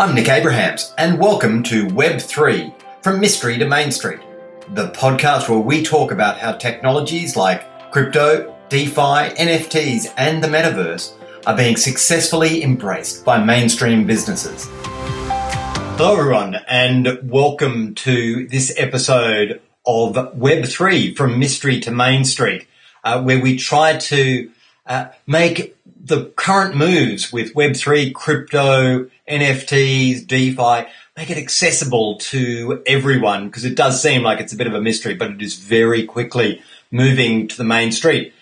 I'm Nick Abrahams, and welcome to Web3 From Mystery to Main Street, the podcast where we talk about how technologies like crypto, DeFi, NFTs, and the metaverse are being successfully embraced by mainstream businesses. Hello, everyone, and welcome to this episode of Web3 From Mystery to Main Street, uh, where we try to uh, make the current moves with Web3, crypto, NFTs, DeFi, make it accessible to everyone because it does seem like it's a bit of a mystery, but it is very quickly moving to the main street.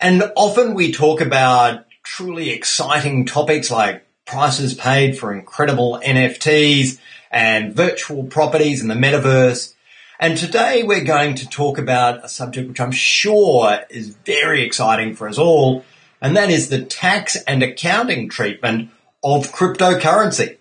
And often we talk about truly exciting topics like prices paid for incredible NFTs and virtual properties and the metaverse. And today we're going to talk about a subject which I'm sure is very exciting for us all, and that is the tax and accounting treatment of cryptocurrency.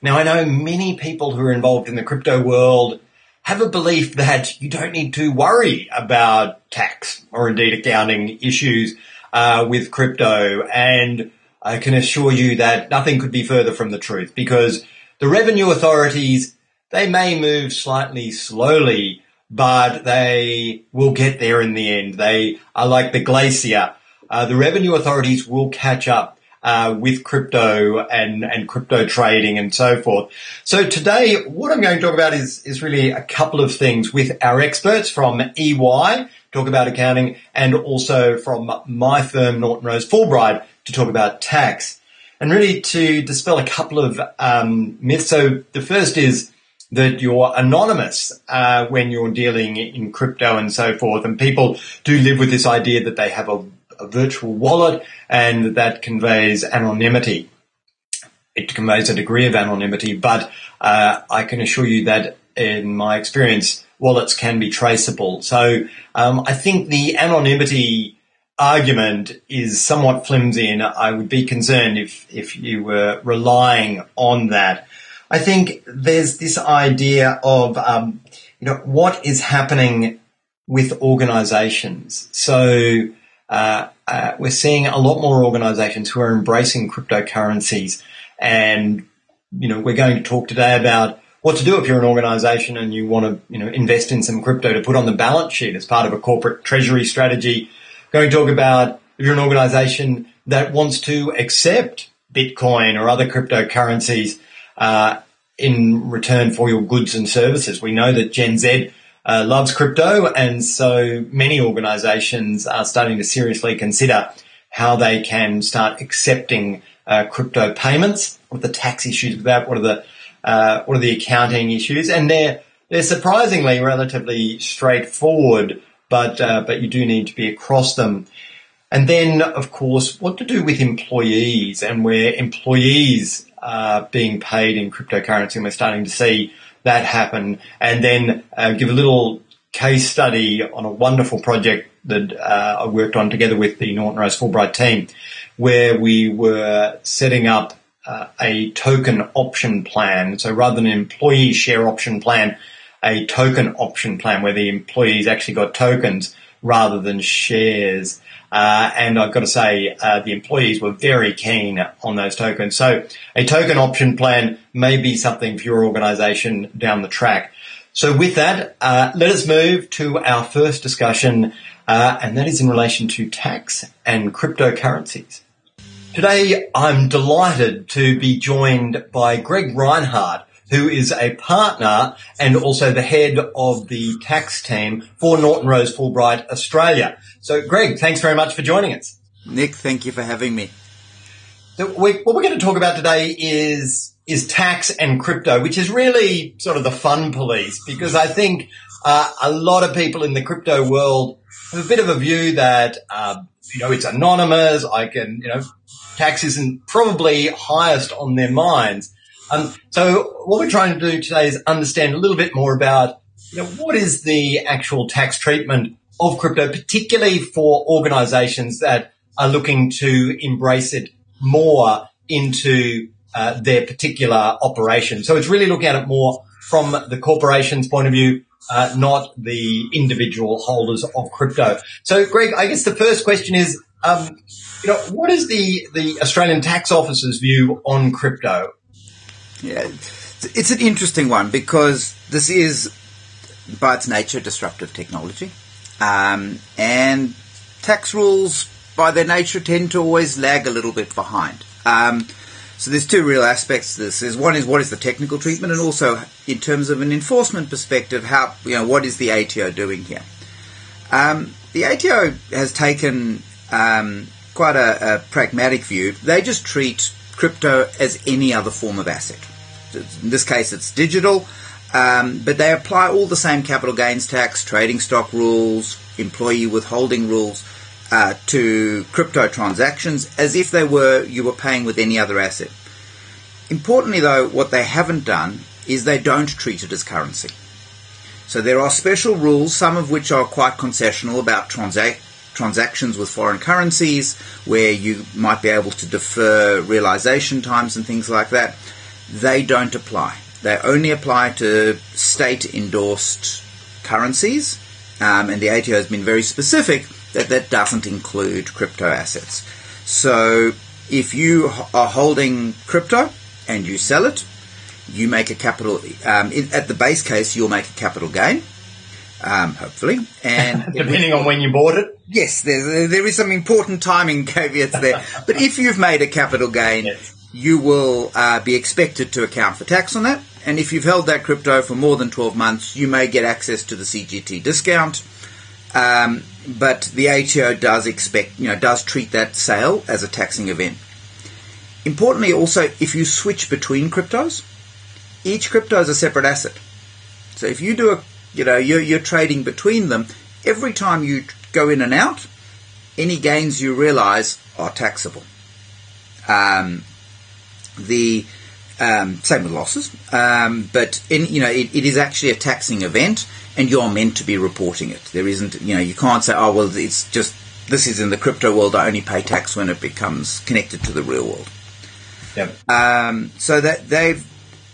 Now, I know many people who are involved in the crypto world have a belief that you don't need to worry about tax or indeed accounting issues uh, with crypto. And I can assure you that nothing could be further from the truth because the revenue authorities, they may move slightly slowly, but they will get there in the end. They are like the glacier uh, the revenue authorities will catch up uh, with crypto and, and crypto trading and so forth. So today, what I'm going to talk about is, is really a couple of things with our experts from EY, talk about accounting, and also from my firm, Norton Rose Fulbright, to talk about tax. And really to dispel a couple of um, myths. So the first is that you're anonymous uh, when you're dealing in crypto and so forth. And people do live with this idea that they have a a virtual wallet and that conveys anonymity. It conveys a degree of anonymity, but uh, I can assure you that in my experience, wallets can be traceable. So um, I think the anonymity argument is somewhat flimsy, and I would be concerned if if you were relying on that. I think there's this idea of um, you know what is happening with organizations. So uh, uh, we're seeing a lot more organizations who are embracing cryptocurrencies. And, you know, we're going to talk today about what to do if you're an organization and you want to, you know, invest in some crypto to put on the balance sheet as part of a corporate treasury strategy. Going to talk about if you're an organization that wants to accept Bitcoin or other cryptocurrencies, uh, in return for your goods and services. We know that Gen Z uh, loves crypto, and so many organizations are starting to seriously consider how they can start accepting uh, crypto payments. What are the tax issues with that? What are the uh, what are the accounting issues? And they're they're surprisingly relatively straightforward, but uh, but you do need to be across them. And then, of course, what to do with employees and where employees are being paid in cryptocurrency, and we're starting to see that happen, and then uh, give a little case study on a wonderful project that uh, I worked on together with the Norton Rose Fulbright team, where we were setting up uh, a token option plan. So rather than an employee share option plan, a token option plan where the employees actually got tokens rather than shares. Uh, and I've got to say, uh, the employees were very keen on those tokens. So a token option plan may be something for your organization down the track. So with that, uh, let us move to our first discussion, uh, and that is in relation to tax and cryptocurrencies. Today, I'm delighted to be joined by Greg Reinhardt, who is a partner and also the head of the tax team for Norton Rose Fulbright Australia. So, Greg, thanks very much for joining us. Nick, thank you for having me. So, we, what we're going to talk about today is is tax and crypto, which is really sort of the fun police, because I think uh, a lot of people in the crypto world have a bit of a view that uh, you know it's anonymous. I can you know tax isn't probably highest on their minds. Um, so what we're trying to do today is understand a little bit more about you know, what is the actual tax treatment of crypto, particularly for organizations that are looking to embrace it more into uh, their particular operation. So it's really looking at it more from the corporation's point of view, uh, not the individual holders of crypto. So, Greg, I guess the first question is, um, you know, what is the the Australian Tax Office's view on crypto? Yeah, it's an interesting one because this is, by its nature, disruptive technology. Um, and tax rules, by their nature, tend to always lag a little bit behind. Um, so there's two real aspects to this. There's one is what is the technical treatment, and also in terms of an enforcement perspective, how you know what is the ATO doing here. Um, the ATO has taken um, quite a, a, pragmatic view. They just treat crypto as any other form of asset. In this case, it's digital, um, but they apply all the same capital gains tax, trading stock rules, employee withholding rules uh, to crypto transactions as if they were you were paying with any other asset. Importantly, though, what they haven't done is they don't treat it as currency. So there are special rules, some of which are quite concessional about transac- transactions with foreign currencies, where you might be able to defer realization times and things like that. They don't apply. They only apply to state endorsed currencies, um, and the ATO has been very specific that that doesn't include crypto assets. So if you are holding crypto and you sell it, you make a capital, um, at the base case, you'll make a capital gain. Um, hopefully, and depending on when you bought it. Yes, there is some important timing caveats there. but if you've made a capital gain, yes. You will uh, be expected to account for tax on that. And if you've held that crypto for more than 12 months, you may get access to the CGT discount. Um, but the ATO does expect, you know, does treat that sale as a taxing event. Importantly, also, if you switch between cryptos, each crypto is a separate asset. So if you do a, you know, you're, you're trading between them, every time you go in and out, any gains you realize are taxable. Um, the um, same with losses, um, but in, you know it, it is actually a taxing event, and you're meant to be reporting it. There isn't, you know, you can't say, oh well, it's just this is in the crypto world. I only pay tax when it becomes connected to the real world. Yep. Um, so that they've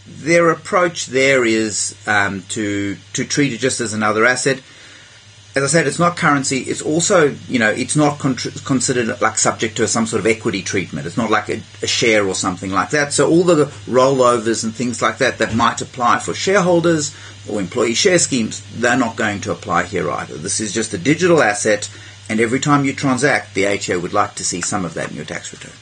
their approach there is um, to to treat it just as another asset. As I said, it's not currency. It's also, you know, it's not con- considered like subject to some sort of equity treatment. It's not like a, a, share or something like that. So all the rollovers and things like that that might apply for shareholders or employee share schemes, they're not going to apply here either. This is just a digital asset, and every time you transact, the ATO would like to see some of that in your tax return.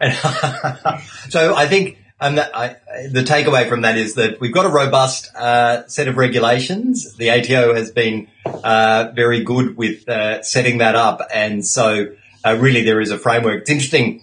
so I think and that, I, the takeaway from that is that we've got a robust uh, set of regulations. The ATO has been uh, very good with uh, setting that up, and so uh, really there is a framework. It's interesting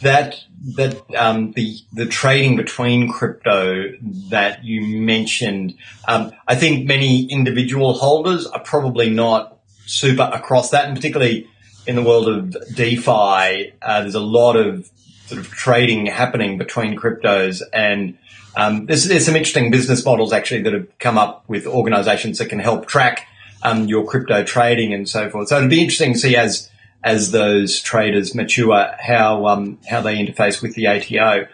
that that um, the the trading between crypto that you mentioned. Um, I think many individual holders are probably not super across that, and particularly in the world of DeFi, uh, there's a lot of sort of trading happening between cryptos and um, there's, there's, some interesting business models actually that have come up with organizations that can help track um, your crypto trading and so forth. So it'd be interesting to see as as those traders mature how um, how they interface with the ATO.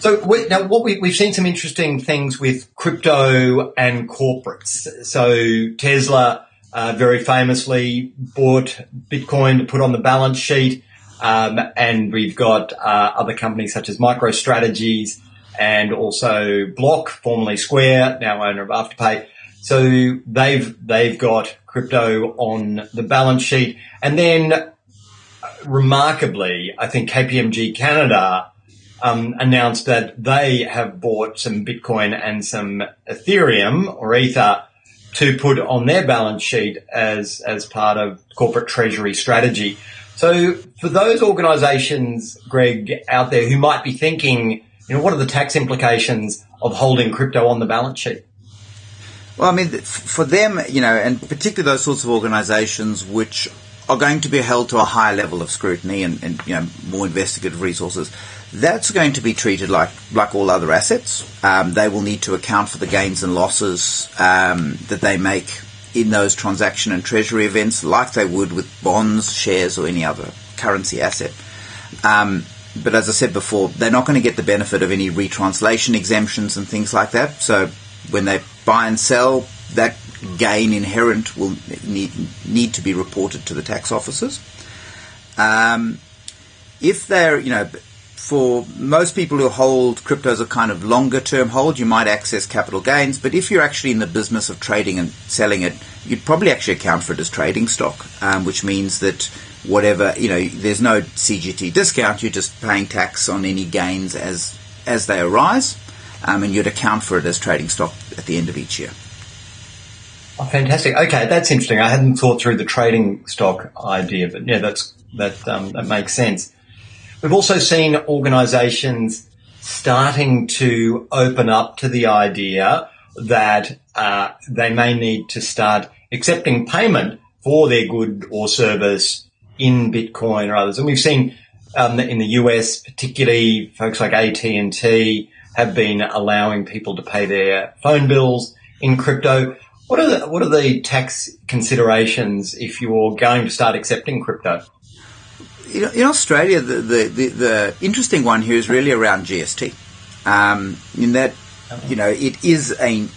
So we, now, what we, have seen some interesting things with crypto and corporates. So Tesla uh, very famously bought Bitcoin to put on the balance sheet. Um, and we've got uh, other companies such as MicroStrategies and also Block, formerly Square, now owner of Afterpay. So they've they've got crypto on the balance sheet, and then remarkably, I think KPMG Canada um, announced that they have bought some Bitcoin and some Ethereum or Ether to put on their balance sheet as as part of corporate treasury strategy. So for those organizations, Greg, out there who might be thinking, you know, what are the tax implications of holding crypto on the balance sheet? Well, I mean, for them, you know, and particularly those sorts of organizations which are going to be held to a higher level of scrutiny and, and you know, more investigative resources, that's going to be treated like, like all other assets. Um, they will need to account for the gains and losses um, that they make in those transaction and treasury events like they would with bonds, shares, or any other currency asset. Um, but as I said before, they're not going to get the benefit of any retranslation exemptions and things like that. So when they buy and sell, that gain inherent will need, need to be reported to the tax officers. Um, if they're, you know, for most people who hold crypto as a kind of longer term hold, you might access capital gains. But if you're actually in the business of trading and selling it, you'd probably actually account for it as trading stock, um, which means that whatever you know, there's no CGT discount. You're just paying tax on any gains as as they arise, um, and you'd account for it as trading stock at the end of each year. Oh, fantastic. Okay, that's interesting. I hadn't thought through the trading stock idea, but yeah, that's that um, that makes sense. We've also seen organisations starting to open up to the idea that uh, they may need to start accepting payment for their good or service in Bitcoin or others. And we've seen um, in the US, particularly folks like AT&T have been allowing people to pay their phone bills in crypto. What are the, what are the tax considerations if you're going to start accepting crypto? In Australia, the, the, the, the interesting one here is really around GST. Um, in that, you know, it is a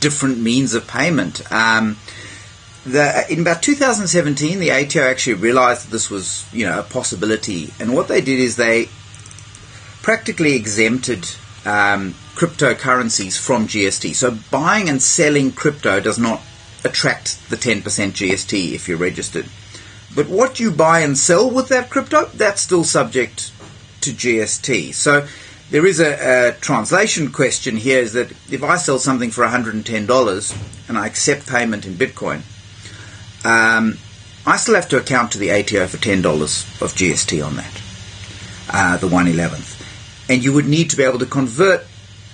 different means of payment. Um, the, in about 2017, the ATO actually realized that this was, you know, a possibility. And what they did is they practically exempted um, cryptocurrencies from GST. So buying and selling crypto does not attract the 10% GST if you're registered. But what you buy and sell with that crypto, that's still subject to GST. So there is a, a, translation question here is that if I sell something for $110 and I accept payment in Bitcoin, um, I still have to account to the ATO for $10 of GST on that, uh, the 111th. And you would need to be able to convert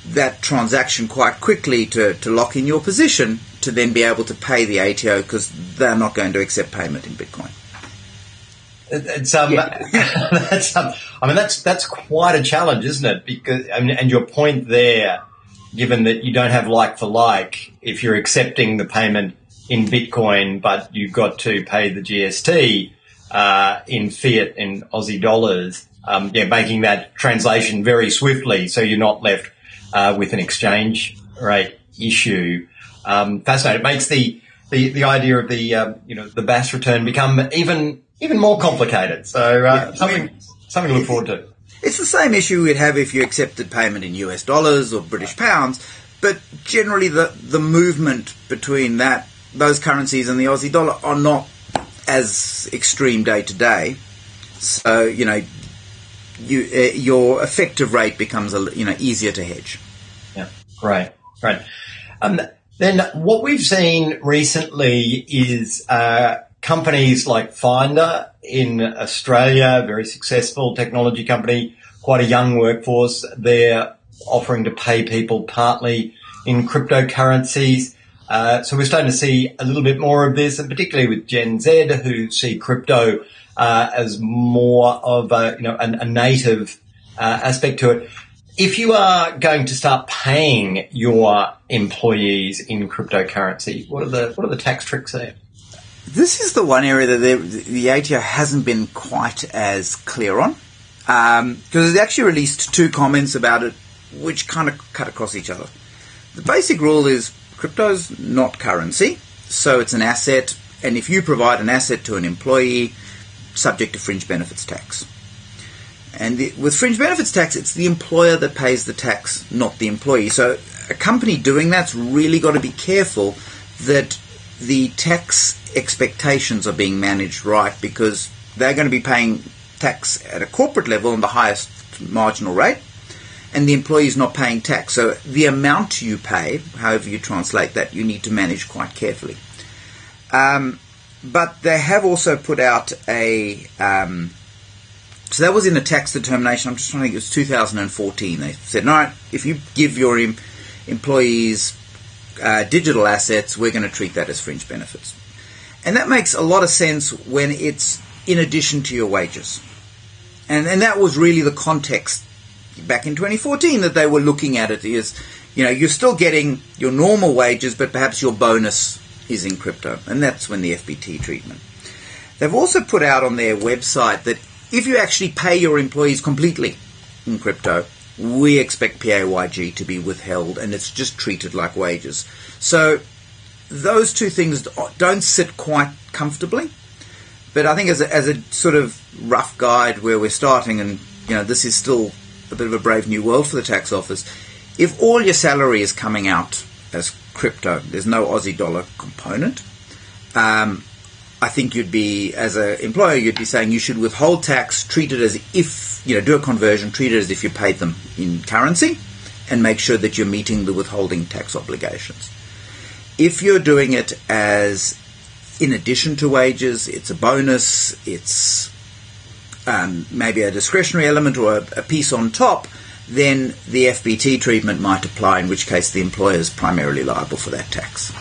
that transaction quite quickly to, to lock in your position to then be able to pay the ATO because they're not going to accept payment in Bitcoin. It's um, yeah. that's um, I mean that's that's quite a challenge, isn't it? Because I mean, and your point there, given that you don't have like for like, if you're accepting the payment in Bitcoin, but you've got to pay the GST uh, in fiat in Aussie dollars, um, yeah, making that translation very swiftly, so you're not left uh, with an exchange rate issue. Um, fascinating. It makes the the, the idea of the um, you know the BAS return become even even more complicated. So uh, yeah, something I mean, something to look forward to. It's the same issue we'd have if you accepted payment in US dollars or British pounds, but generally the the movement between that those currencies and the Aussie dollar are not as extreme day to day. So you know, you uh, your effective rate becomes a, you know easier to hedge. Yeah, great, great. Um, then what we've seen recently is. Uh, companies like Finder in Australia, very successful technology company, quite a young workforce. They're offering to pay people partly in cryptocurrencies. Uh, so we're starting to see a little bit more of this, and particularly with Gen Z, who see crypto uh, as more of a you know a, a native uh, aspect to it. If you are going to start paying your employees in cryptocurrency, what are the what are the tax tricks there? This is the one area that the, ATO hasn't been quite as clear on. Because um, it actually released two comments about it, which kind of cut across each other. The basic rule is crypto's not currency, so it's an asset, and if you provide an asset to an employee, subject to fringe benefits tax. And the, with fringe benefits tax, it's the employer that pays the tax, not the employee. So a company doing that's really got to be careful that the tax expectations are being managed right because they're going to be paying tax at a corporate level on the highest marginal rate, and the employee is not paying tax. So the amount you pay, however you translate that, you need to manage quite carefully. Um, but they have also put out a. Um, so that was in the tax determination. I'm just trying to think. It was 2014. They said, "All right, if you give your em- employees uh, digital assets, we're going to treat that as fringe benefits. And that makes a lot of sense when it's in addition to your wages. And, and that was really the context back in 2014 that they were looking at it is, you know, you're still getting your normal wages, but perhaps your bonus is in crypto. And that's when the FBT treatment. They've also put out on their website that if you actually pay your employees completely in crypto, we expect PAYG to be withheld and it's just treated like wages. So those two things don't sit quite comfortably. But I think as a, as a sort of rough guide where we're starting, and you know this is still a bit of a brave new world for the tax office. If all your salary is coming out as crypto, there's no Aussie dollar component. Um, I think you'd be, as an employer, you'd be saying you should withhold tax, treat it as if, you know, do a conversion, treat it as if you paid them in currency, and make sure that you're meeting the withholding tax obligations. If you're doing it as in addition to wages, it's a bonus, it's um, maybe a discretionary element or a, a piece on top, then the FBT treatment might apply, in which case the employer is primarily liable for that tax.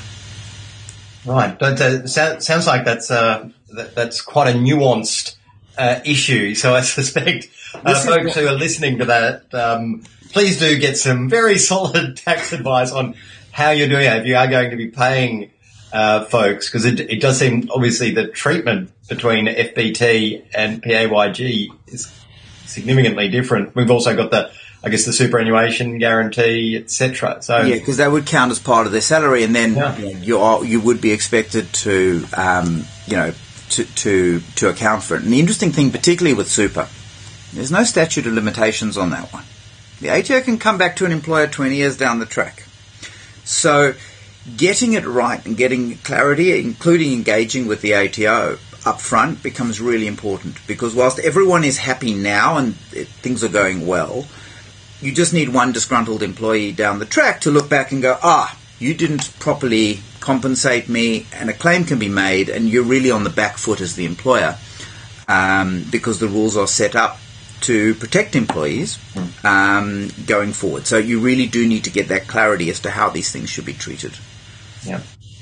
Right, but uh, sounds like that's uh, that, that's quite a nuanced uh, issue. So I suspect uh, folks who are listening to that, um, please do get some very solid tax advice on how you're doing it. If you are going to be paying uh, folks, because it, it does seem obviously the treatment between FBT and PAYG is significantly different. We've also got the I guess the superannuation guarantee, etc. So yeah, because they would count as part of their salary, and then yeah. you are, you would be expected to um, you know to, to to account for it. And the interesting thing, particularly with super, there's no statute of limitations on that one. The ATO can come back to an employer 20 years down the track. So getting it right and getting clarity, including engaging with the ATO up front, becomes really important because whilst everyone is happy now and things are going well, you just need one disgruntled employee down the track to look back and go, ah, you didn't properly compensate me, and a claim can be made, and you're really on the back foot as the employer um, because the rules are set up to protect employees um, going forward. So you really do need to get that clarity as to how these things should be treated. Yeah,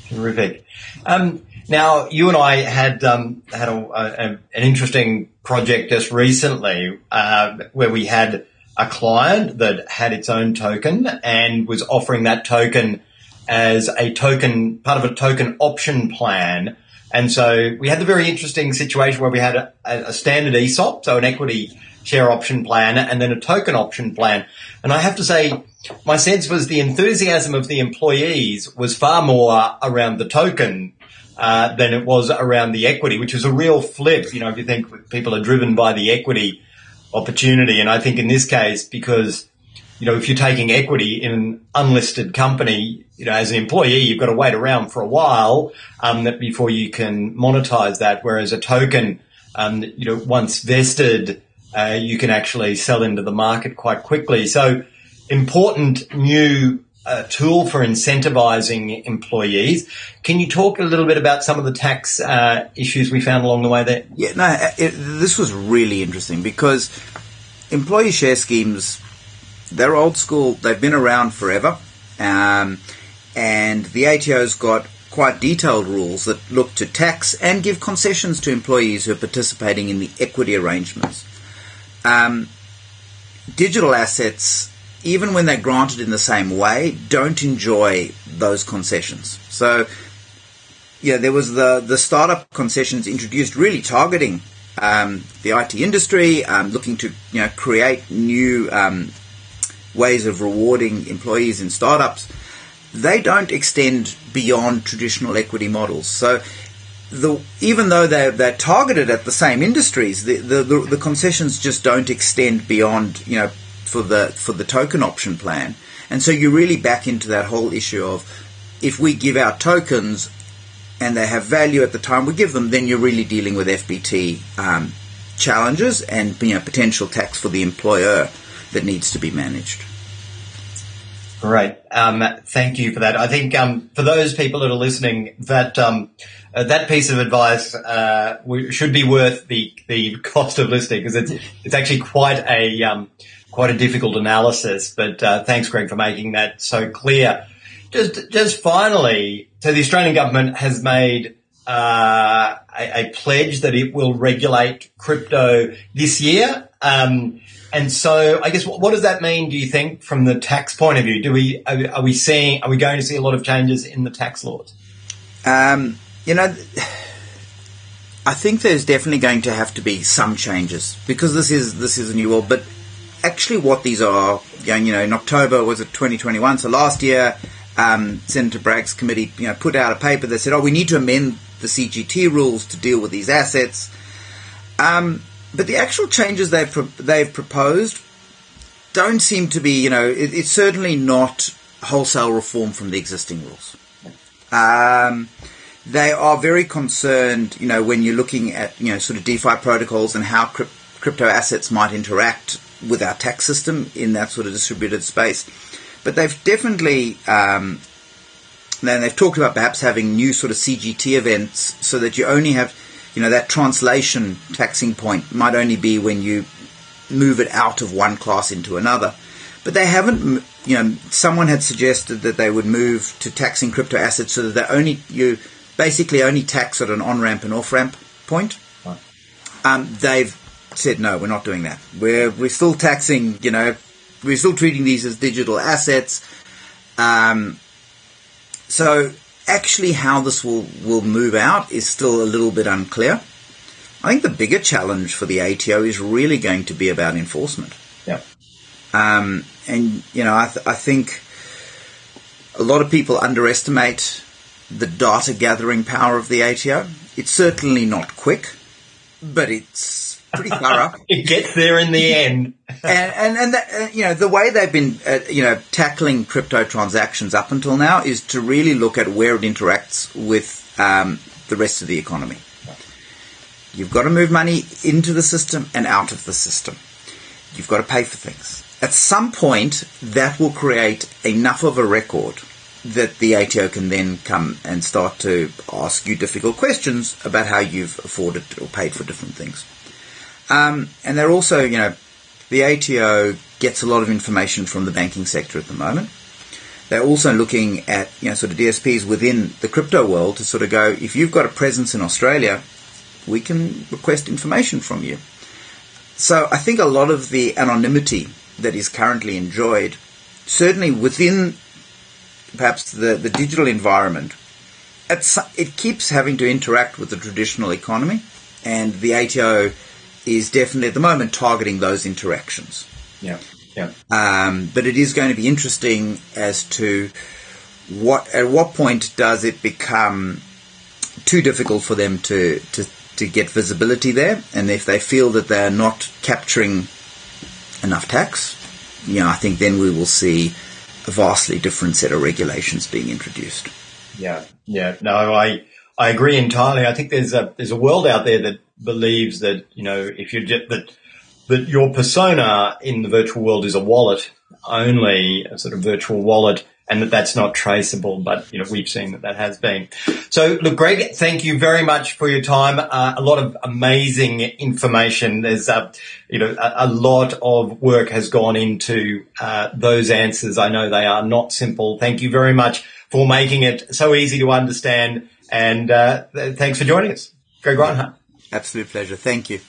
terrific. Um, now, you and I had um, had a, a, an interesting project just recently uh, where we had a client that had its own token and was offering that token as a token, part of a token option plan. And so we had the very interesting situation where we had a, a standard ESOP, so an equity share option plan, and then a token option plan. And I have to say, my sense was the enthusiasm of the employees was far more around the token uh, than it was around the equity, which was a real flip. You know, if you think people are driven by the equity, opportunity. And I think in this case, because, you know, if you're taking equity in an unlisted company, you know, as an employee, you've got to wait around for a while, um, before you can monetize that. Whereas a token, um, you know, once vested, uh, you can actually sell into the market quite quickly. So important new a tool for incentivizing employees. Can you talk a little bit about some of the tax uh, issues we found along the way there? Yeah, no, uh, it, this was really interesting because employee share schemes, they're old school, they've been around forever, um, and the ATO's got quite detailed rules that look to tax and give concessions to employees who are participating in the equity arrangements. Um, digital assets even when they're granted in the same way, don't enjoy those concessions. So, yeah, there was the, the startup concessions introduced really targeting um, the IT industry, um, looking to you know create new um, ways of rewarding employees in startups. They don't extend beyond traditional equity models. So, the, even though they're, they're targeted at the same industries, the, the, the, concessions just don't extend beyond you know for the for the token option plan. And so you're really back into that whole issue of if we give out tokens and they have value at the time we give them, then you're really dealing with FBT um, challenges and you know potential tax for the employer that needs to be managed. Great. Um, thank you for that. I think um, for those people that are listening, that um, uh, that piece of advice uh, should be worth the the cost of listening because it's it's actually quite a um, quite a difficult analysis. But uh, thanks, Greg, for making that so clear. Just, just finally, so the Australian government has made uh, a, a, pledge that it will regulate crypto this year. Um, and so, I guess what, does that mean? Do you think, from the tax point of view, do we are, are we seeing are we going to see a lot of changes in the tax laws? Um, you know. I think there's definitely going to have to be some changes because this is this is a new world. But actually what these are, you know, in October was it 2021, so last year, um, Senator Bragg's committee, you know, put out a paper that said, oh, we need to amend the CGT rules to deal with these assets. Um, but the actual changes they've they've proposed don't seem to be, you know, it, it's certainly not wholesale reform from the existing rules. Um, they are very concerned, you know, when you're looking at, you know, sort of DeFi protocols and how crypt- crypto assets might interact with our tax system in that sort of distributed space. But they've definitely, um, then they've talked about perhaps having new sort of CGT events so that you only have, you know, that translation taxing point might only be when you move it out of one class into another. But they haven't, you know, someone had suggested that they would move to taxing crypto assets so that they only, you basically only tax at an on ramp and off ramp point. Right. Um, they've said no, we're not doing that. We're we're still taxing, you know, we're still treating these as digital assets. Um, so actually, how this will will move out is still a little bit unclear. I think the bigger challenge for the ATO is really going to be about enforcement. Yeah. Um, and you know, I, th- I think a lot of people underestimate the data gathering power of the ATO. It's certainly not quick, but it's pretty thorough. It gets there in the end. and and, and that, uh, you know the way they've been uh, you know tackling crypto transactions up until now is to really look at where it interacts with um, the rest of the economy. You've got to move money into the system and out of the system. You've got to pay for things. At some point, that will create enough of a record that the ATO can then come and start to ask you difficult questions about how you've afforded or paid for different things. Um, and they're also, you know, the ATO gets a lot of information from the banking sector at the moment. They're also looking at, you know, sort of DSPs within the crypto world to sort of go, if you've got a presence in Australia, we can request information from you. So I think a lot of the anonymity that is currently enjoyed, certainly within perhaps the, the digital environment, it keeps having to interact with the traditional economy, and the ATO is definitely at the moment targeting those interactions. Yeah. Yeah. Um, but it is going to be interesting as to what at what point does it become too difficult for them to, to, to get visibility there, and if they feel that they are not capturing enough tax, you know, I think then we will see a vastly different set of regulations being introduced. Yeah, yeah. No, I I agree entirely. I think there's a there's a world out there that believes that you know if you that that your persona in the virtual world is a wallet only, a sort of virtual wallet, and that that's not traceable. But you know we've seen that that has been. So look, Greg, thank you very much for your time. Uh, a lot of amazing information. There's a you know a, a lot of work has gone into uh, those answers. I know they are not simple. Thank you very much for making it so easy to understand. And uh, th- thanks for joining us, Greg Reinhardt. Absolute pleasure. Thank you.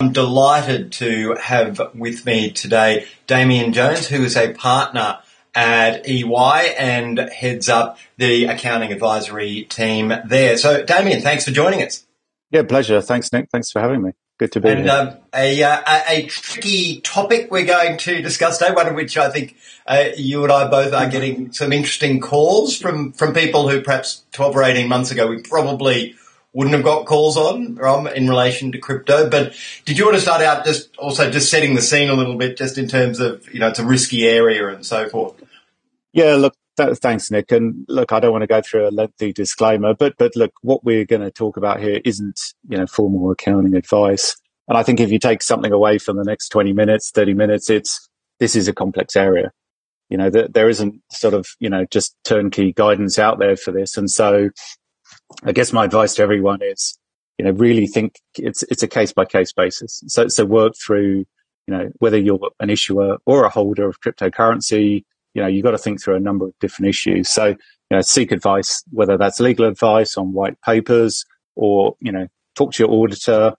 I'm delighted to have with me today Damien Jones, who is a partner at EY and heads up the accounting advisory team there. So, Damien, thanks for joining us. Yeah, pleasure. Thanks, Nick. Thanks for having me. Good to be and, here. Um, a, uh, a, a tricky topic we're going to discuss today, one of which I think uh, you and I both are getting some interesting calls from, from people who perhaps 12 or 18 months ago we probably wouldn't have got calls on um, in relation to crypto. But did you want to start out just also just setting the scene a little bit, just in terms of you know it's a risky area and so forth? Yeah, look, th- thanks, Nick. And look, I don't want to go through a lengthy disclaimer, but but look, what we're going to talk about here isn't you know formal accounting advice. And I think if you take something away from the next twenty minutes, thirty minutes, it's this is a complex area. You know, th- there isn't sort of you know just turnkey guidance out there for this, and so I guess my advice to everyone is, you know, really think it's it's a case by case basis. So so work through, you know, whether you're an issuer or a holder of cryptocurrency, you know, you've got to think through a number of different issues. So, you know, seek advice, whether that's legal advice on white papers or, you know, talk to your auditor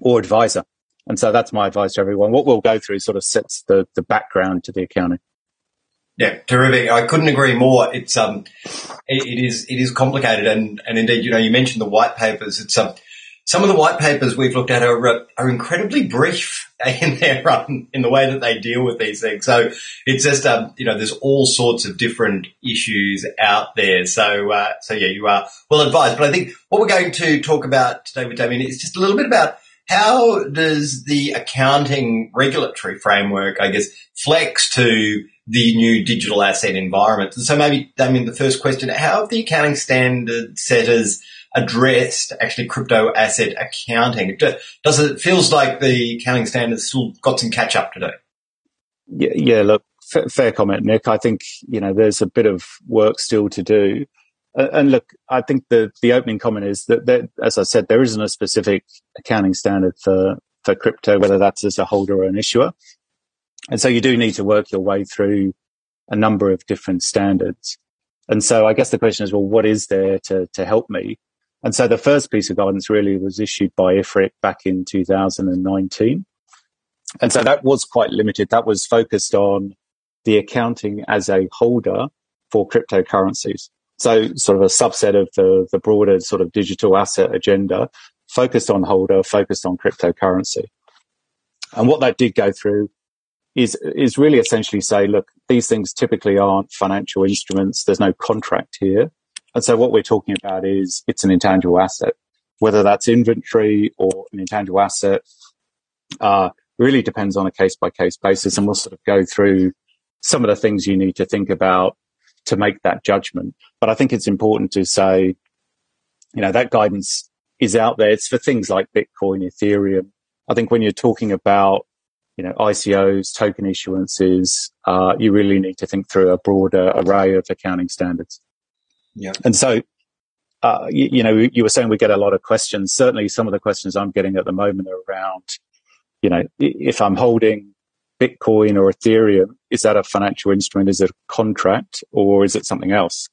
or advisor. And so that's my advice to everyone. What we'll go through sort of sets the, the background to the accounting. Yeah, terrific. I couldn't agree more. It's um, it, it is it is complicated, and and indeed, you know, you mentioned the white papers. It's um, some of the white papers we've looked at are uh, are incredibly brief in their um, in the way that they deal with these things. So it's just um, you know, there's all sorts of different issues out there. So uh, so yeah, you are well advised. But I think what we're going to talk about today with Damien is just a little bit about how does the accounting regulatory framework, I guess, flex to the new digital asset environment? So maybe, I mean, the first question, how have the accounting standard setters addressed actually crypto asset accounting? Does it feels like the accounting standards still got some catch up to do? Yeah, yeah look, f- fair comment, Nick. I think, you know, there's a bit of work still to do. And look, I think the, the opening comment is that, that, as I said, there isn't a specific accounting standard for, for crypto, whether that's as a holder or an issuer. And so you do need to work your way through a number of different standards. And so I guess the question is, well, what is there to, to help me? And so the first piece of guidance really was issued by IFRIC back in 2019. And so that was quite limited. That was focused on the accounting as a holder for cryptocurrencies. So sort of a subset of the, the broader sort of digital asset agenda focused on holder, focused on cryptocurrency. And what that did go through is, is really essentially say, look, these things typically aren't financial instruments. There's no contract here. And so what we're talking about is it's an intangible asset, whether that's inventory or an intangible asset, uh, really depends on a case by case basis. And we'll sort of go through some of the things you need to think about to make that judgment. But I think it's important to say, you know, that guidance is out there. It's for things like Bitcoin, Ethereum. I think when you're talking about, you know, ICOs, token issuances, uh, you really need to think through a broader array of accounting standards. Yeah. And so, uh, you, you, know, you were saying we get a lot of questions. Certainly some of the questions I'm getting at the moment are around, you know, if I'm holding Bitcoin or Ethereum, is that a financial instrument? Is it a contract or is it something else?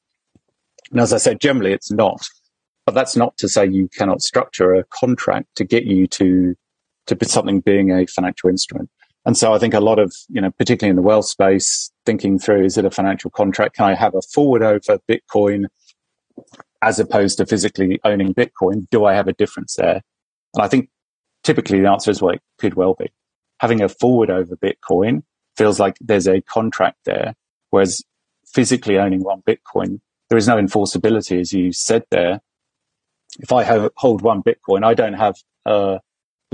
And as I said, generally it's not. But that's not to say you cannot structure a contract to get you to, to something being a financial instrument. And so I think a lot of, you know, particularly in the wealth space, thinking through, is it a financial contract? Can I have a forward over Bitcoin as opposed to physically owning Bitcoin? Do I have a difference there? And I think typically the answer is, well, it could well be. Having a forward over Bitcoin feels like there's a contract there, whereas physically owning one Bitcoin, there is no enforceability, as you said there. If I have, hold one Bitcoin, I don't have a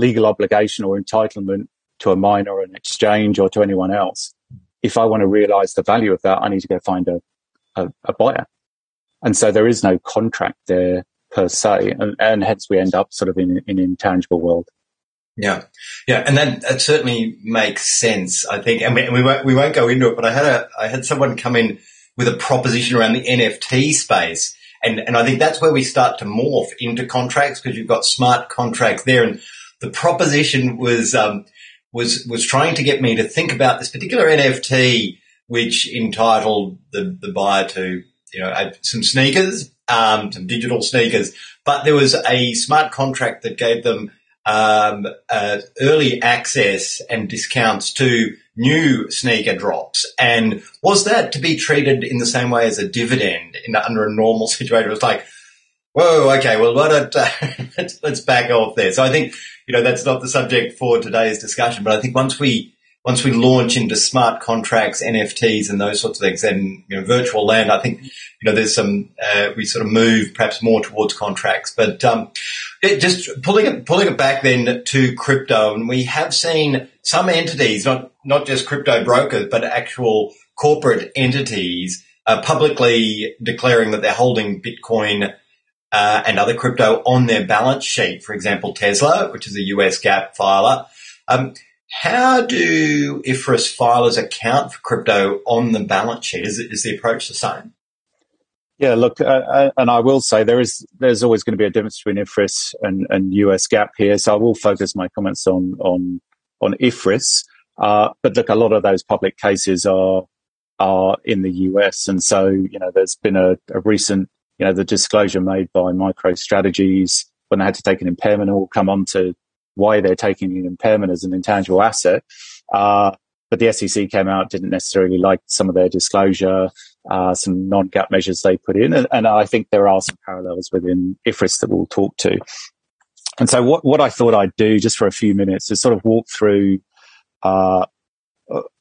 legal obligation or entitlement to a miner or an exchange or to anyone else. If I want to realize the value of that, I need to go find a, a, a buyer. And so there is no contract there per se. And, and hence we end up sort of in, in an intangible world. Yeah, yeah, and that, that certainly makes sense. I think, and we, we, won't we won't go into it, but I had a I had someone come in with a proposition around the NFT space, and and I think that's where we start to morph into contracts because you've got smart contracts there, and the proposition was um, was was trying to get me to think about this particular NFT, which entitled the the buyer to you know some sneakers, um, some digital sneakers, but there was a smart contract that gave them um, uh, early access and discounts to new sneaker drops. And was that to be treated in the same way as a dividend in under a normal situation? It was like, whoa, okay, well, why don't uh, let's, let's back off there. So I think you know, that's not the subject for today's discussion. But I think once we once we launch into smart contracts, NFTs, and those sorts of things, and, you know, virtual land, I think you know there's some uh, we sort of move perhaps more towards contracts. But um, it, just pulling it pulling it back then to crypto, and we have seen some entities, not not just crypto brokers, but actual corporate entities, uh, publicly declaring that they're holding Bitcoin uh, and other crypto on their balance sheet. For example, Tesla, which is a US GAAP filer. Um, how do IFRS filers account for crypto on the balance sheet? Is, is the approach the same? Yeah, look, uh, uh and I will say there is there's always going to be a difference between IFRS and, and US GAAP here. So I will focus my comments on on on IFRS. Uh, but look, a lot of those public cases are are in the US, and so you know there's been a, a recent you know, the disclosure made by MicroStrategies when they had to take an impairment, and we'll come on to why they're taking an impairment as an intangible asset. Uh, but the SEC came out, didn't necessarily like some of their disclosure, uh, some non-GAAP measures they put in. And, and, I think there are some parallels within IFRS that we'll talk to. And so what, what I thought I'd do just for a few minutes is sort of walk through, uh,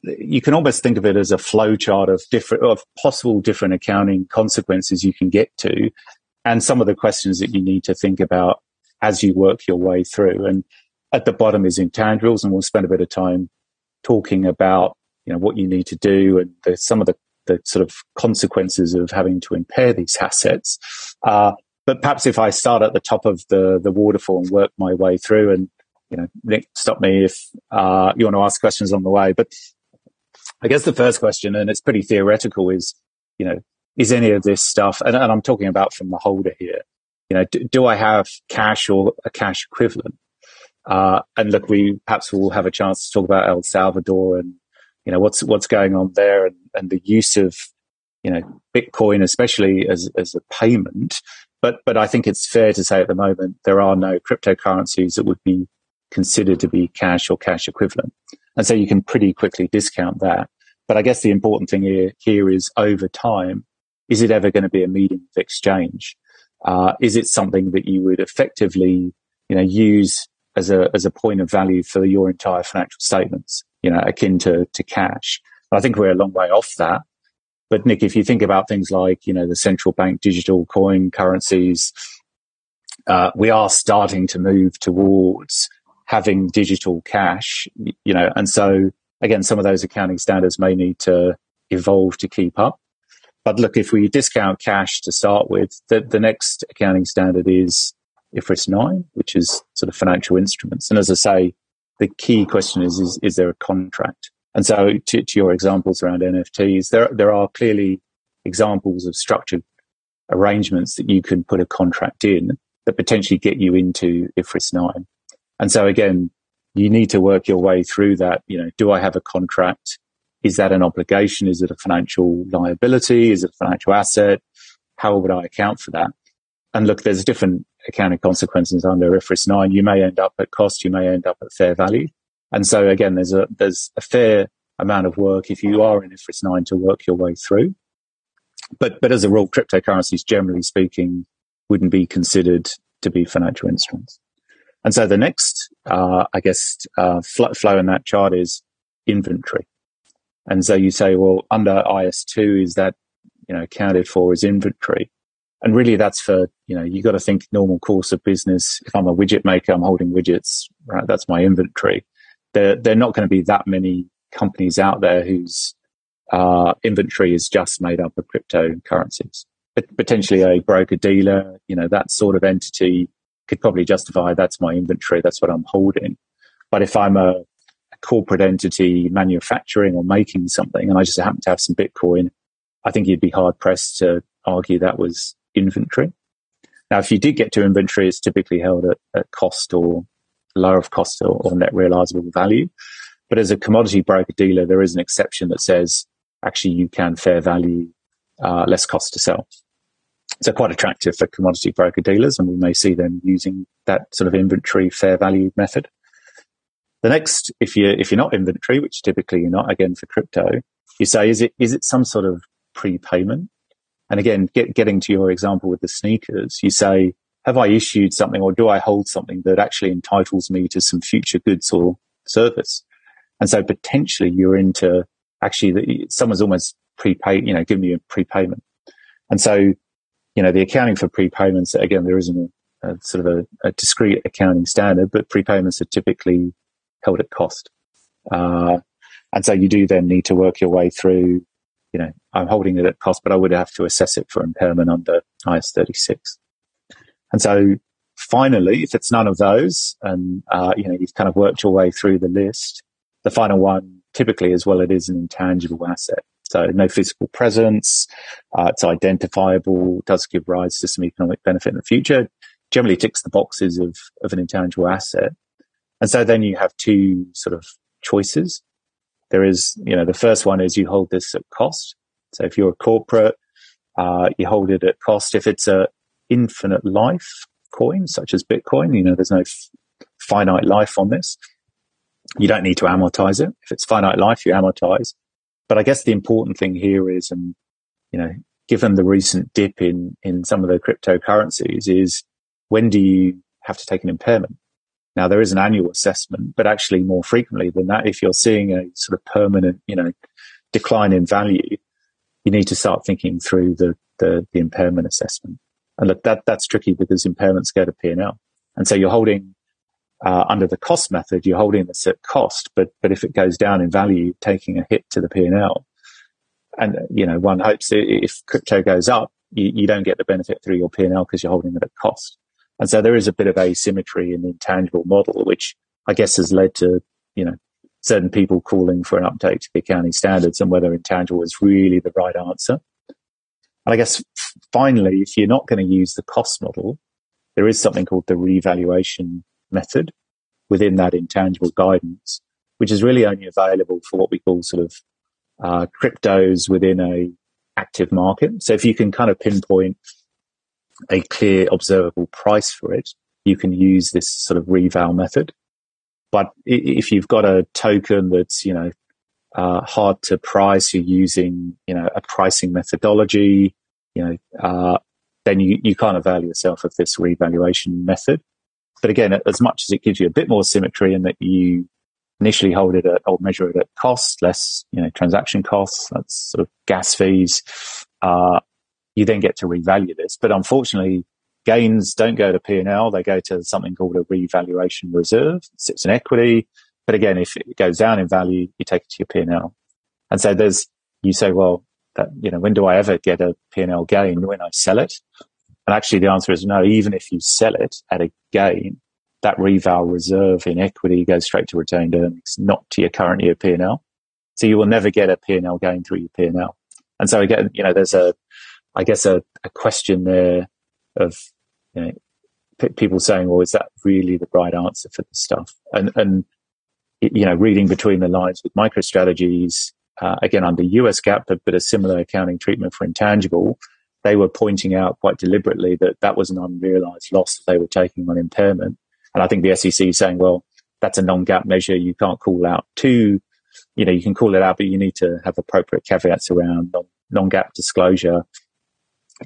you can almost think of it as a flow chart of different, of possible different accounting consequences you can get to and some of the questions that you need to think about as you work your way through. And, at the bottom is intangibles, and we'll spend a bit of time talking about you know what you need to do and the, some of the, the sort of consequences of having to impair these assets. Uh, but perhaps if I start at the top of the the waterfall and work my way through, and you know, Nick, stop me if uh, you want to ask questions on the way. But I guess the first question, and it's pretty theoretical, is you know, is any of this stuff, and, and I'm talking about from the holder here, you know, do, do I have cash or a cash equivalent? Uh, and look, we perhaps will have a chance to talk about El Salvador and you know what's what's going on there and, and the use of you know Bitcoin, especially as as a payment. But but I think it's fair to say at the moment there are no cryptocurrencies that would be considered to be cash or cash equivalent, and so you can pretty quickly discount that. But I guess the important thing here, here is over time, is it ever going to be a medium of exchange? Uh, is it something that you would effectively, you know, use as a as a point of value for your entire financial statements? You know, akin to to cash. I think we're a long way off that. But Nick, if you think about things like you know the central bank digital coin currencies, uh, we are starting to move towards having digital cash. You know, and so again, some of those accounting standards may need to evolve to keep up. But look, if we discount cash to start with, the, the next accounting standard is IFRS 9, which is sort of financial instruments. And as I say, the key question is, is, is there a contract? And so to, to your examples around NFTs, there, there are clearly examples of structured arrangements that you can put a contract in that potentially get you into IFRS 9. And so again, you need to work your way through that. You know, do I have a contract? Is that an obligation? Is it a financial liability? Is it a financial asset? How would I account for that? And look, there's different accounting consequences under IFRS 9. You may end up at cost. You may end up at fair value. And so again, there's a, there's a fair amount of work if you are in IFRS 9 to work your way through. But, but as a rule, cryptocurrencies, generally speaking, wouldn't be considered to be financial instruments. And so the next, uh, I guess, uh, flow in that chart is inventory. And so you say, well, under IS2, is that, you know, accounted for as inventory? And really that's for, you know, you've got to think normal course of business. If I'm a widget maker, I'm holding widgets, right? That's my inventory. There, there are not going to be that many companies out there whose uh, inventory is just made up of cryptocurrencies. But potentially a broker dealer, you know, that sort of entity could probably justify that's my inventory, that's what I'm holding. But if I'm a, a corporate entity manufacturing or making something and I just happen to have some Bitcoin, I think you'd be hard pressed to argue that was inventory. Now, if you did get to inventory, it's typically held at, at cost or lower of cost or, or, net realizable value. But as a commodity broker dealer, there is an exception that says actually you can fair value uh, less cost to sell. So quite attractive for commodity broker dealers, and we may see them using that sort of inventory fair value method. The next, if you if you're not inventory, which typically you're not, again for crypto, you say is it is it some sort of prepayment? And again, get, getting to your example with the sneakers, you say, have I issued something or do I hold something that actually entitles me to some future goods or service? And so potentially you're into actually someone's almost prepaid, you know, giving you a prepayment. And so you know, the accounting for prepayments, again, there isn't a, a sort of a, a, discrete accounting standard, but prepayments are typically held at cost. Uh, and so you do then need to work your way through, you know, I'm holding it at cost, but I would have to assess it for impairment under IS 36. And so finally, if it's none of those and, uh, you know, you've kind of worked your way through the list, the final one typically as well, it is an intangible asset. So no physical presence. Uh, it's identifiable, does give rise to some economic benefit in the future, generally ticks the boxes of, of an intangible asset. And so then you have two sort of choices. There is, you know, the first one is you hold this at cost. So if you're a corporate, uh, you hold it at cost. If it's a infinite life coin, such as Bitcoin, you know, there's no f- finite life on this. You don't need to amortize it. If it's finite life, you amortize. But I guess the important thing here is, and you know, given the recent dip in in some of the cryptocurrencies, is when do you have to take an impairment? Now there is an annual assessment, but actually more frequently than that, if you're seeing a sort of permanent, you know, decline in value, you need to start thinking through the the, the impairment assessment. And look, that that's tricky because impairments go to P and L, and so you're holding uh, under the cost method, you're holding this at cost, but but if it goes down in value, taking a hit to the P and L. And you know, one hopes if crypto goes up, you, you don't get the benefit through your P and L because you're holding it at cost. And so there is a bit of asymmetry in the intangible model, which I guess has led to you know certain people calling for an update to the accounting standards and whether intangible is really the right answer. And I guess finally, if you're not going to use the cost model, there is something called the revaluation method within that intangible guidance, which is really only available for what we call sort of uh, cryptos within a active market. So if you can kind of pinpoint a clear observable price for it, you can use this sort of reval method. But if you've got a token that's, you know, uh, hard to price, you're using, you know, a pricing methodology, you know, uh, then you, you can't avail yourself of this revaluation method. But again, as much as it gives you a bit more symmetry in that you initially hold it at or measure it at cost, less, you know, transaction costs, that's sort of gas fees, uh, you then get to revalue this. But unfortunately, gains don't go to P&L. They go to something called a revaluation reserve. It sits in equity. But again, if it goes down in value, you take it to your P&L. And so there's, you say, well, that, you know, when do I ever get a P&L gain? When I sell it? And actually the answer is no, even if you sell it at a gain, that reval reserve in equity goes straight to retained earnings, not to your current year P&L. So you will never get a P&L gain through your P&L. And so again, you know, there's a, I guess a, a question there of, you know, p- people saying, well, is that really the right answer for this stuff? And, and, you know, reading between the lines with MicroStrategy's, uh, again, under US GAAP, but, but a similar accounting treatment for intangible, they were pointing out quite deliberately that that was an unrealized loss that they were taking on impairment. And I think the SEC is saying, well, that's a non-GAAP measure. You can't call out two, you know, you can call it out, but you need to have appropriate caveats around non-GAAP disclosure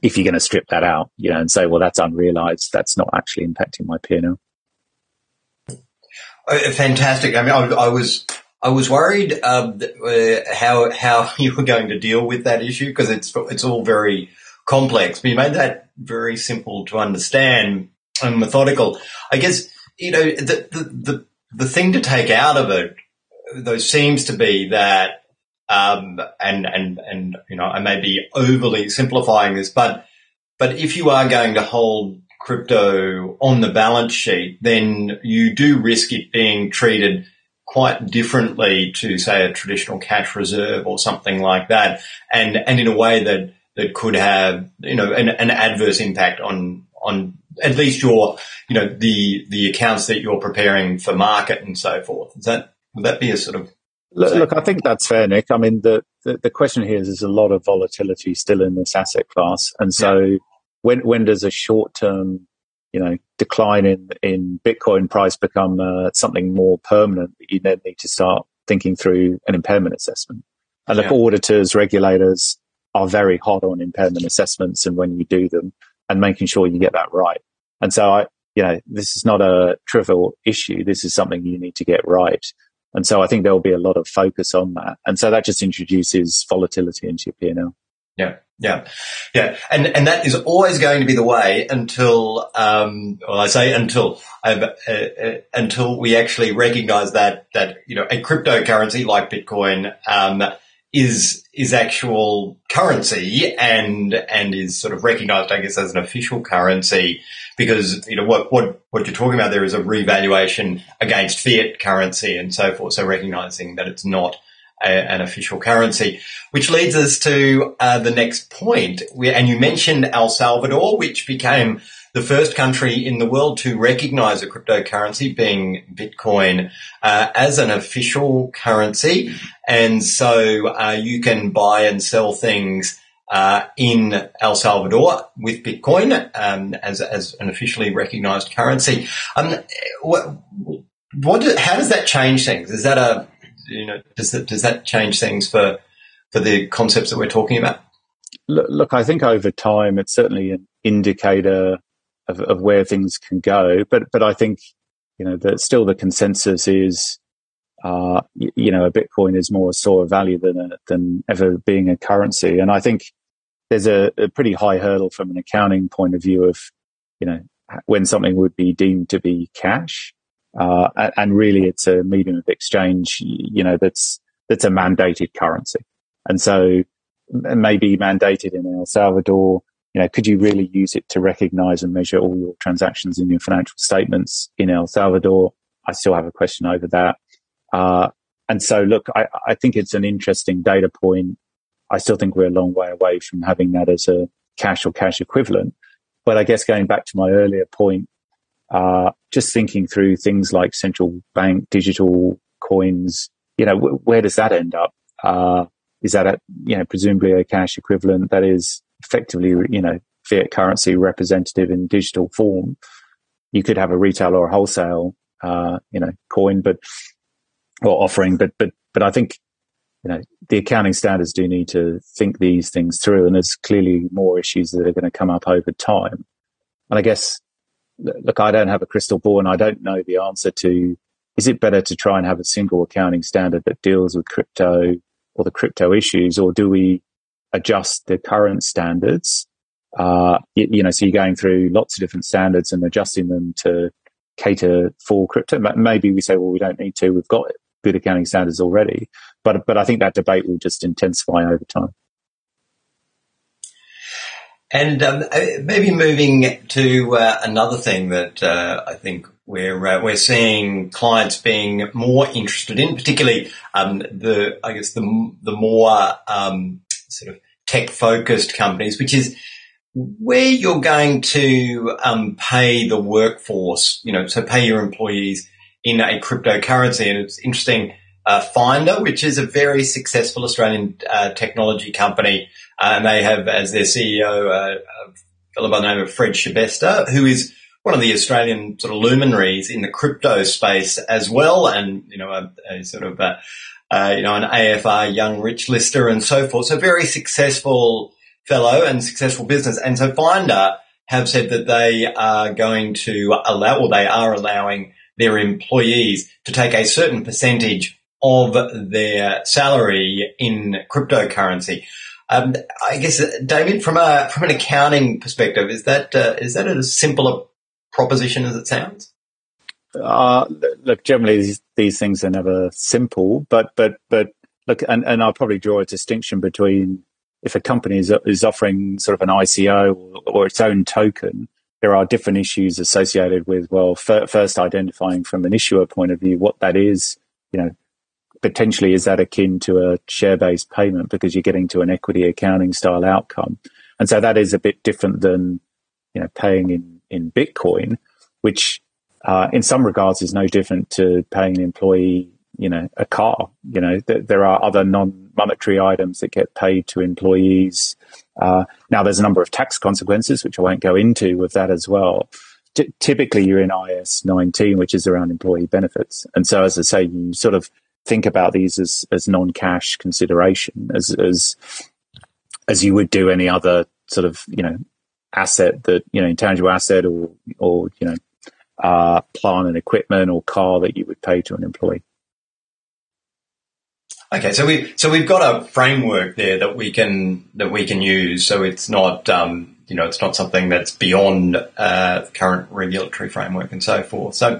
if you're going to strip that out, you know, and say, well, that's unrealized. That's not actually impacting my P&L. Uh, fantastic. I mean, I, I was I was worried um, uh, how how you were going to deal with that issue because it's it's all very complex, but you made that very simple to understand and methodical. I guess, you know, the, the, the, the thing to take out of it, though, seems to be that, um, and, and, and, you know, I may be overly simplifying this, but, but if you are going to hold crypto on the balance sheet, then you do risk it being treated quite differently to say a traditional cash reserve or something like that. And, and in a way that, that could have, you know, an, an adverse impact on, on at least your, you know, the, the accounts that you're preparing for market and so forth. Is that, would that be a sort of Look, look, I think that's fair, Nick. I mean, the, the, the, question here is there's a lot of volatility still in this asset class. And so yeah. when, when does a short term, you know, decline in, in Bitcoin price become uh, something more permanent that you then need to start thinking through an impairment assessment? And yeah. auditors, regulators, are very hot on impairment assessments and when you do them and making sure you get that right. And so I, you know, this is not a trivial issue. This is something you need to get right. And so I think there will be a lot of focus on that. And so that just introduces volatility into your P&L. Yeah. Yeah. Yeah. And, and that is always going to be the way until, um, well, I say until, uh, uh, until we actually recognize that, that, you know, a cryptocurrency like Bitcoin, um, is is actual currency and and is sort of recognised, I guess, as an official currency because you know what what what you're talking about there is a revaluation against fiat currency and so forth. So recognising that it's not a, an official currency, which leads us to uh, the next point. and you mentioned El Salvador, which became the first country in the world to recognize a cryptocurrency being Bitcoin uh, as an official currency. And so uh, you can buy and sell things uh, in El Salvador with Bitcoin um, as, as an officially recognized currency. Um, what, what do, how does that change things? Is that a, you know, does that, does that change things for, for the concepts that we're talking about? Look, I think over time, it's certainly an indicator of, of where things can go. But but I think you know that still the consensus is uh, you, know a Bitcoin is more a store of value than a, than ever being a currency. And I think there's a, a pretty high hurdle from an accounting point of view of you know when something would be deemed to be cash. Uh, and, really it's a medium of exchange, you know, that's, that's a mandated currency. And so maybe mandated in El Salvador, you know, could you really use it to recognize and measure all your transactions in your financial statements in El Salvador? I still have a question over that. Uh, and so look, I, I think it's an interesting data point. I still think we're a long way away from having that as a cash or cash equivalent. But I guess going back to my earlier point, uh, just thinking through things like central bank digital coins, you know, where does that end up? Uh, is that a, you know, presumably a cash equivalent that is effectively, you know, fiat currency representative in digital form? You could have a retail or a wholesale, uh, you know, coin, but, or offering, but, but, but I think, you know, the accounting standards do need to think these things through, and there's clearly more issues that are going to come up over time. And I guess, look, I don't have a crystal ball, and I don't know the answer to is it better to try and have a single accounting standard that deals with crypto or the crypto issues, or do we adjust the current standards? Uh, you, you, know, so you're going through lots of different standards and adjusting them to cater for crypto. Maybe we say, well, we don't need to. We've got good accounting standards already. But but I think that debate will just intensify over time. And um, uh, maybe moving to uh, another thing that uh, I think we're uh, we're seeing clients being more interested in, particularly um, the I guess the the more um, sort of tech focused companies, which is where you're going to um, pay the workforce, you know, so pay your employees in a cryptocurrency. And it's interesting, uh, Finder, which is a very successful Australian uh, technology company, uh, and they have as their CEO uh, a fellow by the name of Fred Schebesta, who is one of the Australian sort of luminaries in the crypto space as well, and you know a, a sort of a, uh, you know an AFR Young Rich lister and so forth. So very successful fellow and successful business. And so Finder have said that they are going to allow, or they are allowing their employees to take a certain percentage of their salary in cryptocurrency. Um, I guess, David, from a from an accounting perspective, is that uh, is that a proposition as it sounds? Uh, look, generally these, these, things are never simple, but but but look, and, and I'll probably draw a distinction between if a company is, is offering sort of an ICO or, or its own token, there are different issues associated with well, first identifying from an issuer point of view what that is. You know, potentially is that akin to a share based payment because you're getting to an equity accounting style outcome, and so that is a bit different than you know paying in in Bitcoin, which uh, in some regards is no different to paying an employee, you know, a car. You know, th- there are other non-monetary items that get paid to employees. Uh, now, there's a number of tax consequences, which I won't go into with that as well. T- typically, you're in IS 19, which is around employee benefits, and so as I say, you sort of think about these as as non-cash consideration, as as as you would do any other sort of you know asset that you know intangible asset or or you know uh, plant and equipment or car that you would pay to an employee. Okay, so we so we've got a framework there that we can that we can use. So it's not um, you know it's not something that's beyond uh, current regulatory framework and so forth. So,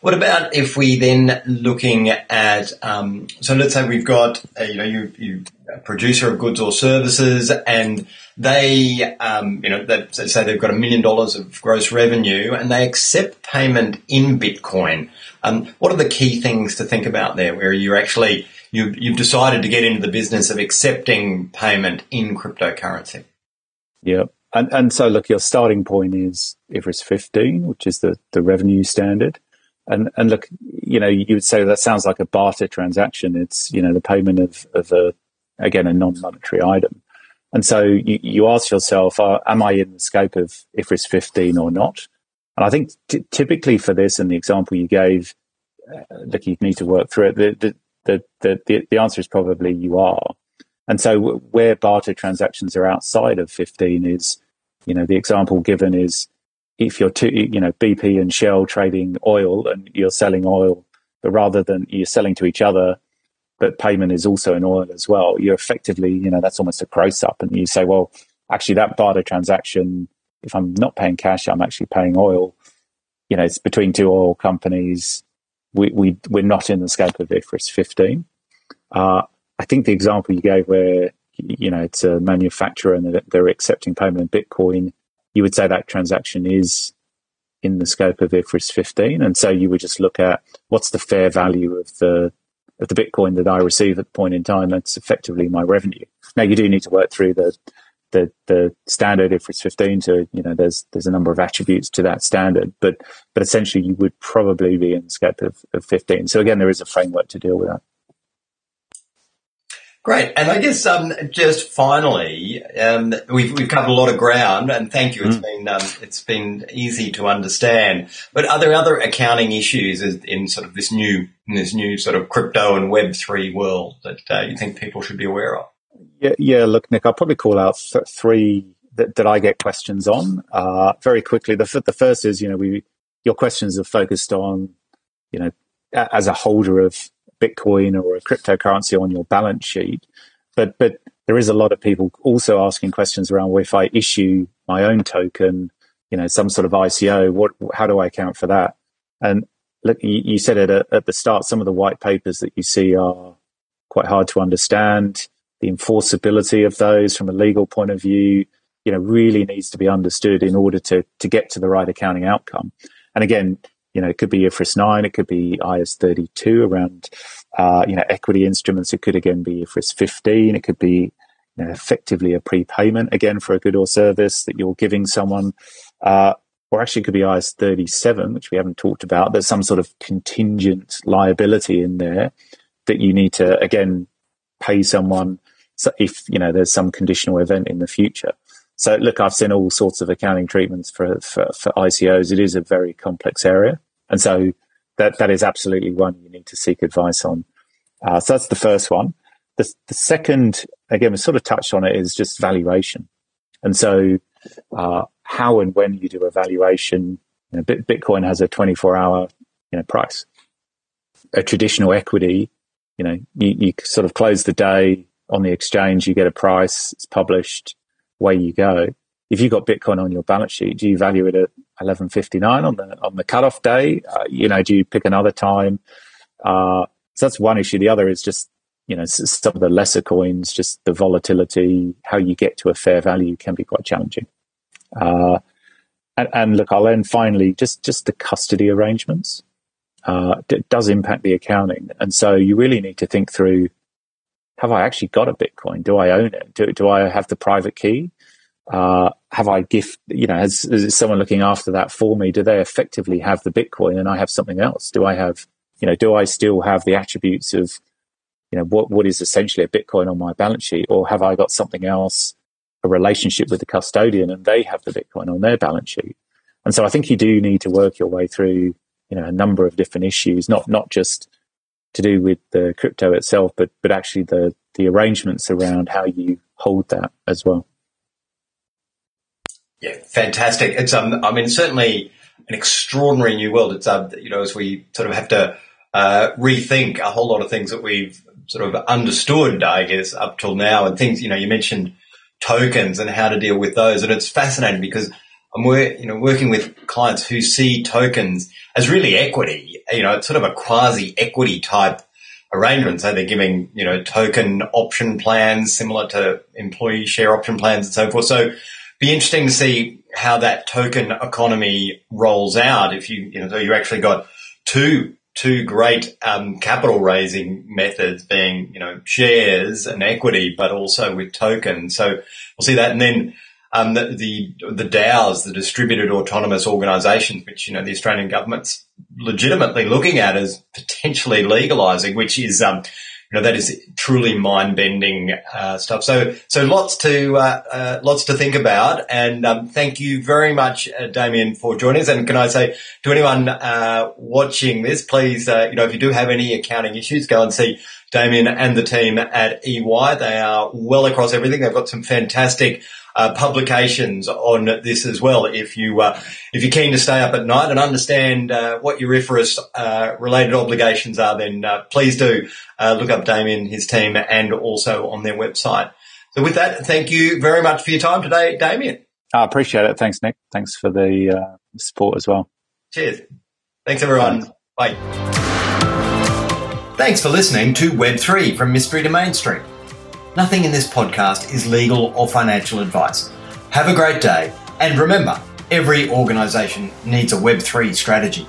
what about if we then looking at um, so let's say we've got uh, you know you you producer of goods or services and they, um, you know, they say they've got a million dollars of gross revenue and they accept payment in Bitcoin. Um, what are the key things to think about there where you're actually, you, you've decided to get into the business of accepting payment in cryptocurrency? Yeah. And, and so look, your starting point is IFRS 15, which is the, the revenue standard. And, and look, you know, you would say that sounds like a barter transaction. It's, you know, the payment of, of a, again, a non-monetary item. And so you, you ask yourself, uh, am I in the scope of IFRS 15 or not? And I think t- typically for this and the example you gave, uh, look, you need to work through it. The, the, the, the, the answer is probably you are. And so where barter transactions are outside of 15 is, you know, the example given is if you're two, you know, BP and Shell trading oil and you're selling oil, but rather than you're selling to each other, but payment is also in oil as well, you're effectively, you know, that's almost a gross up. And you say, well, actually, that barter transaction, if I'm not paying cash, I'm actually paying oil. You know, it's between two oil companies. we, we, we're not in the scope of IFRS 15. Uh, I think the example you gave where, you know, it's a manufacturer and they're accepting payment in Bitcoin, you would say that transaction is in the scope of IFRS 15. And so you would just look at what's the fair value of the of the Bitcoin that I receive at the point in time. That's effectively my revenue. Now you do need to work through the the the standard IFRS 15 to you know there's there's a number of attributes to that standard, but but essentially you would probably be in the scope of, of 15. So again, there is a framework to deal with that. Great, and I guess um, just finally, um, we've we've covered a lot of ground, and thank you. It's mm. been um, it's been easy to understand. But are there other accounting issues in sort of this new this new sort of crypto and Web three world that uh, you think people should be aware of? Yeah, yeah. Look, Nick, I'll probably call out th- three that, that I get questions on uh, very quickly. The, the first is, you know, we your questions are focused on, you know, as a holder of Bitcoin or a cryptocurrency on your balance sheet, but but there is a lot of people also asking questions around well, if I issue my own token, you know, some sort of ICO, what how do I account for that? And look, you, said it at, at the start. Some of the white papers that you see are quite hard to understand the enforceability of those from a legal point of view, you know, really needs to be understood in order to to get to the right accounting outcome. And again, you know, it could be IFRS 9, it could be IS 32 around, uh, you know, equity instruments. It could again be IFRS 15. It could be you know, effectively a prepayment again for a good or service that you're giving someone. Uh, or actually it could be IS 37, which we haven't talked about. There's some sort of contingent liability in there that you need to, again, pay someone if you know there's some conditional event in the future. So look, I've seen all sorts of accounting treatments for, for, for ICOs. It is a very complex area, and so that that is absolutely one you need to seek advice on. Uh, so that's the first one. The, the second, again, we sort of touched on it, is just valuation. And so, uh, how and when you do a valuation, you know, Bitcoin has a 24 hour you know, price. A traditional equity, you know, you, you sort of close the day, on the exchange, you get a price, it's published, away you go. If you've got Bitcoin on your balance sheet, do you value it at 11.59 on the on the cutoff day? Uh, you know, do you pick another time? Uh, so that's one issue. The other is just you know some of the lesser coins, just the volatility, how you get to a fair value can be quite challenging. Uh, and, and, look, I'll end finally just just the custody arrangements. Uh, it does impact the accounting, and so you really need to think through have I actually got a Bitcoin? Do I own it? Do, do I have the private key? Uh, have I gift, you know, has, is someone looking after that for me? Do they effectively have the Bitcoin and I have something else? Do I have, you know, do I still have the attributes of, you know, what, what is essentially a Bitcoin on my balance sheet? Or have I got something else, a relationship with the custodian and they have the Bitcoin on their balance sheet? And so I think you do need to work your way through, you know, a number of different issues, not, not just to do with the crypto itself, but but actually the the arrangements around how you hold that as well. Yeah, fantastic. It's um, I mean, certainly an extraordinary new world. It's um, you know, as we sort of have to uh, rethink a whole lot of things that we've sort of understood, I guess, up till now, and things. You know, you mentioned tokens and how to deal with those, and it's fascinating because I'm work, you know, working with clients who see tokens as really equity. You know, it's sort of a quasi equity type arrangement. So they're giving, you know, token option plans similar to employee share option plans and so forth. So be interesting to see how that token economy rolls out. If you, you know, so you actually got two, two great, um, capital raising methods being, you know, shares and equity, but also with tokens. So we'll see that. And then, um, the, the, the DAOs, the distributed autonomous organisations, which you know the Australian government's legitimately looking at as potentially legalising, which is um, you know that is truly mind bending uh, stuff. So so lots to uh, uh, lots to think about, and um, thank you very much, uh, Damien, for joining us. And can I say to anyone uh, watching this, please, uh, you know, if you do have any accounting issues, go and see. Damien and the team at EY. They are well across everything. They've got some fantastic uh, publications on this as well. If you uh, if you're keen to stay up at night and understand uh, what your IFRS uh, related obligations are, then uh, please do uh, look up Damien, his team, and also on their website. So with that, thank you very much for your time today, Damien. I appreciate it. Thanks, Nick. Thanks for the support as well. Cheers. Thanks, everyone. Thanks. Bye. Thanks for listening to Web3 from Mystery to Main Street. Nothing in this podcast is legal or financial advice. Have a great day, and remember, every organisation needs a Web3 strategy.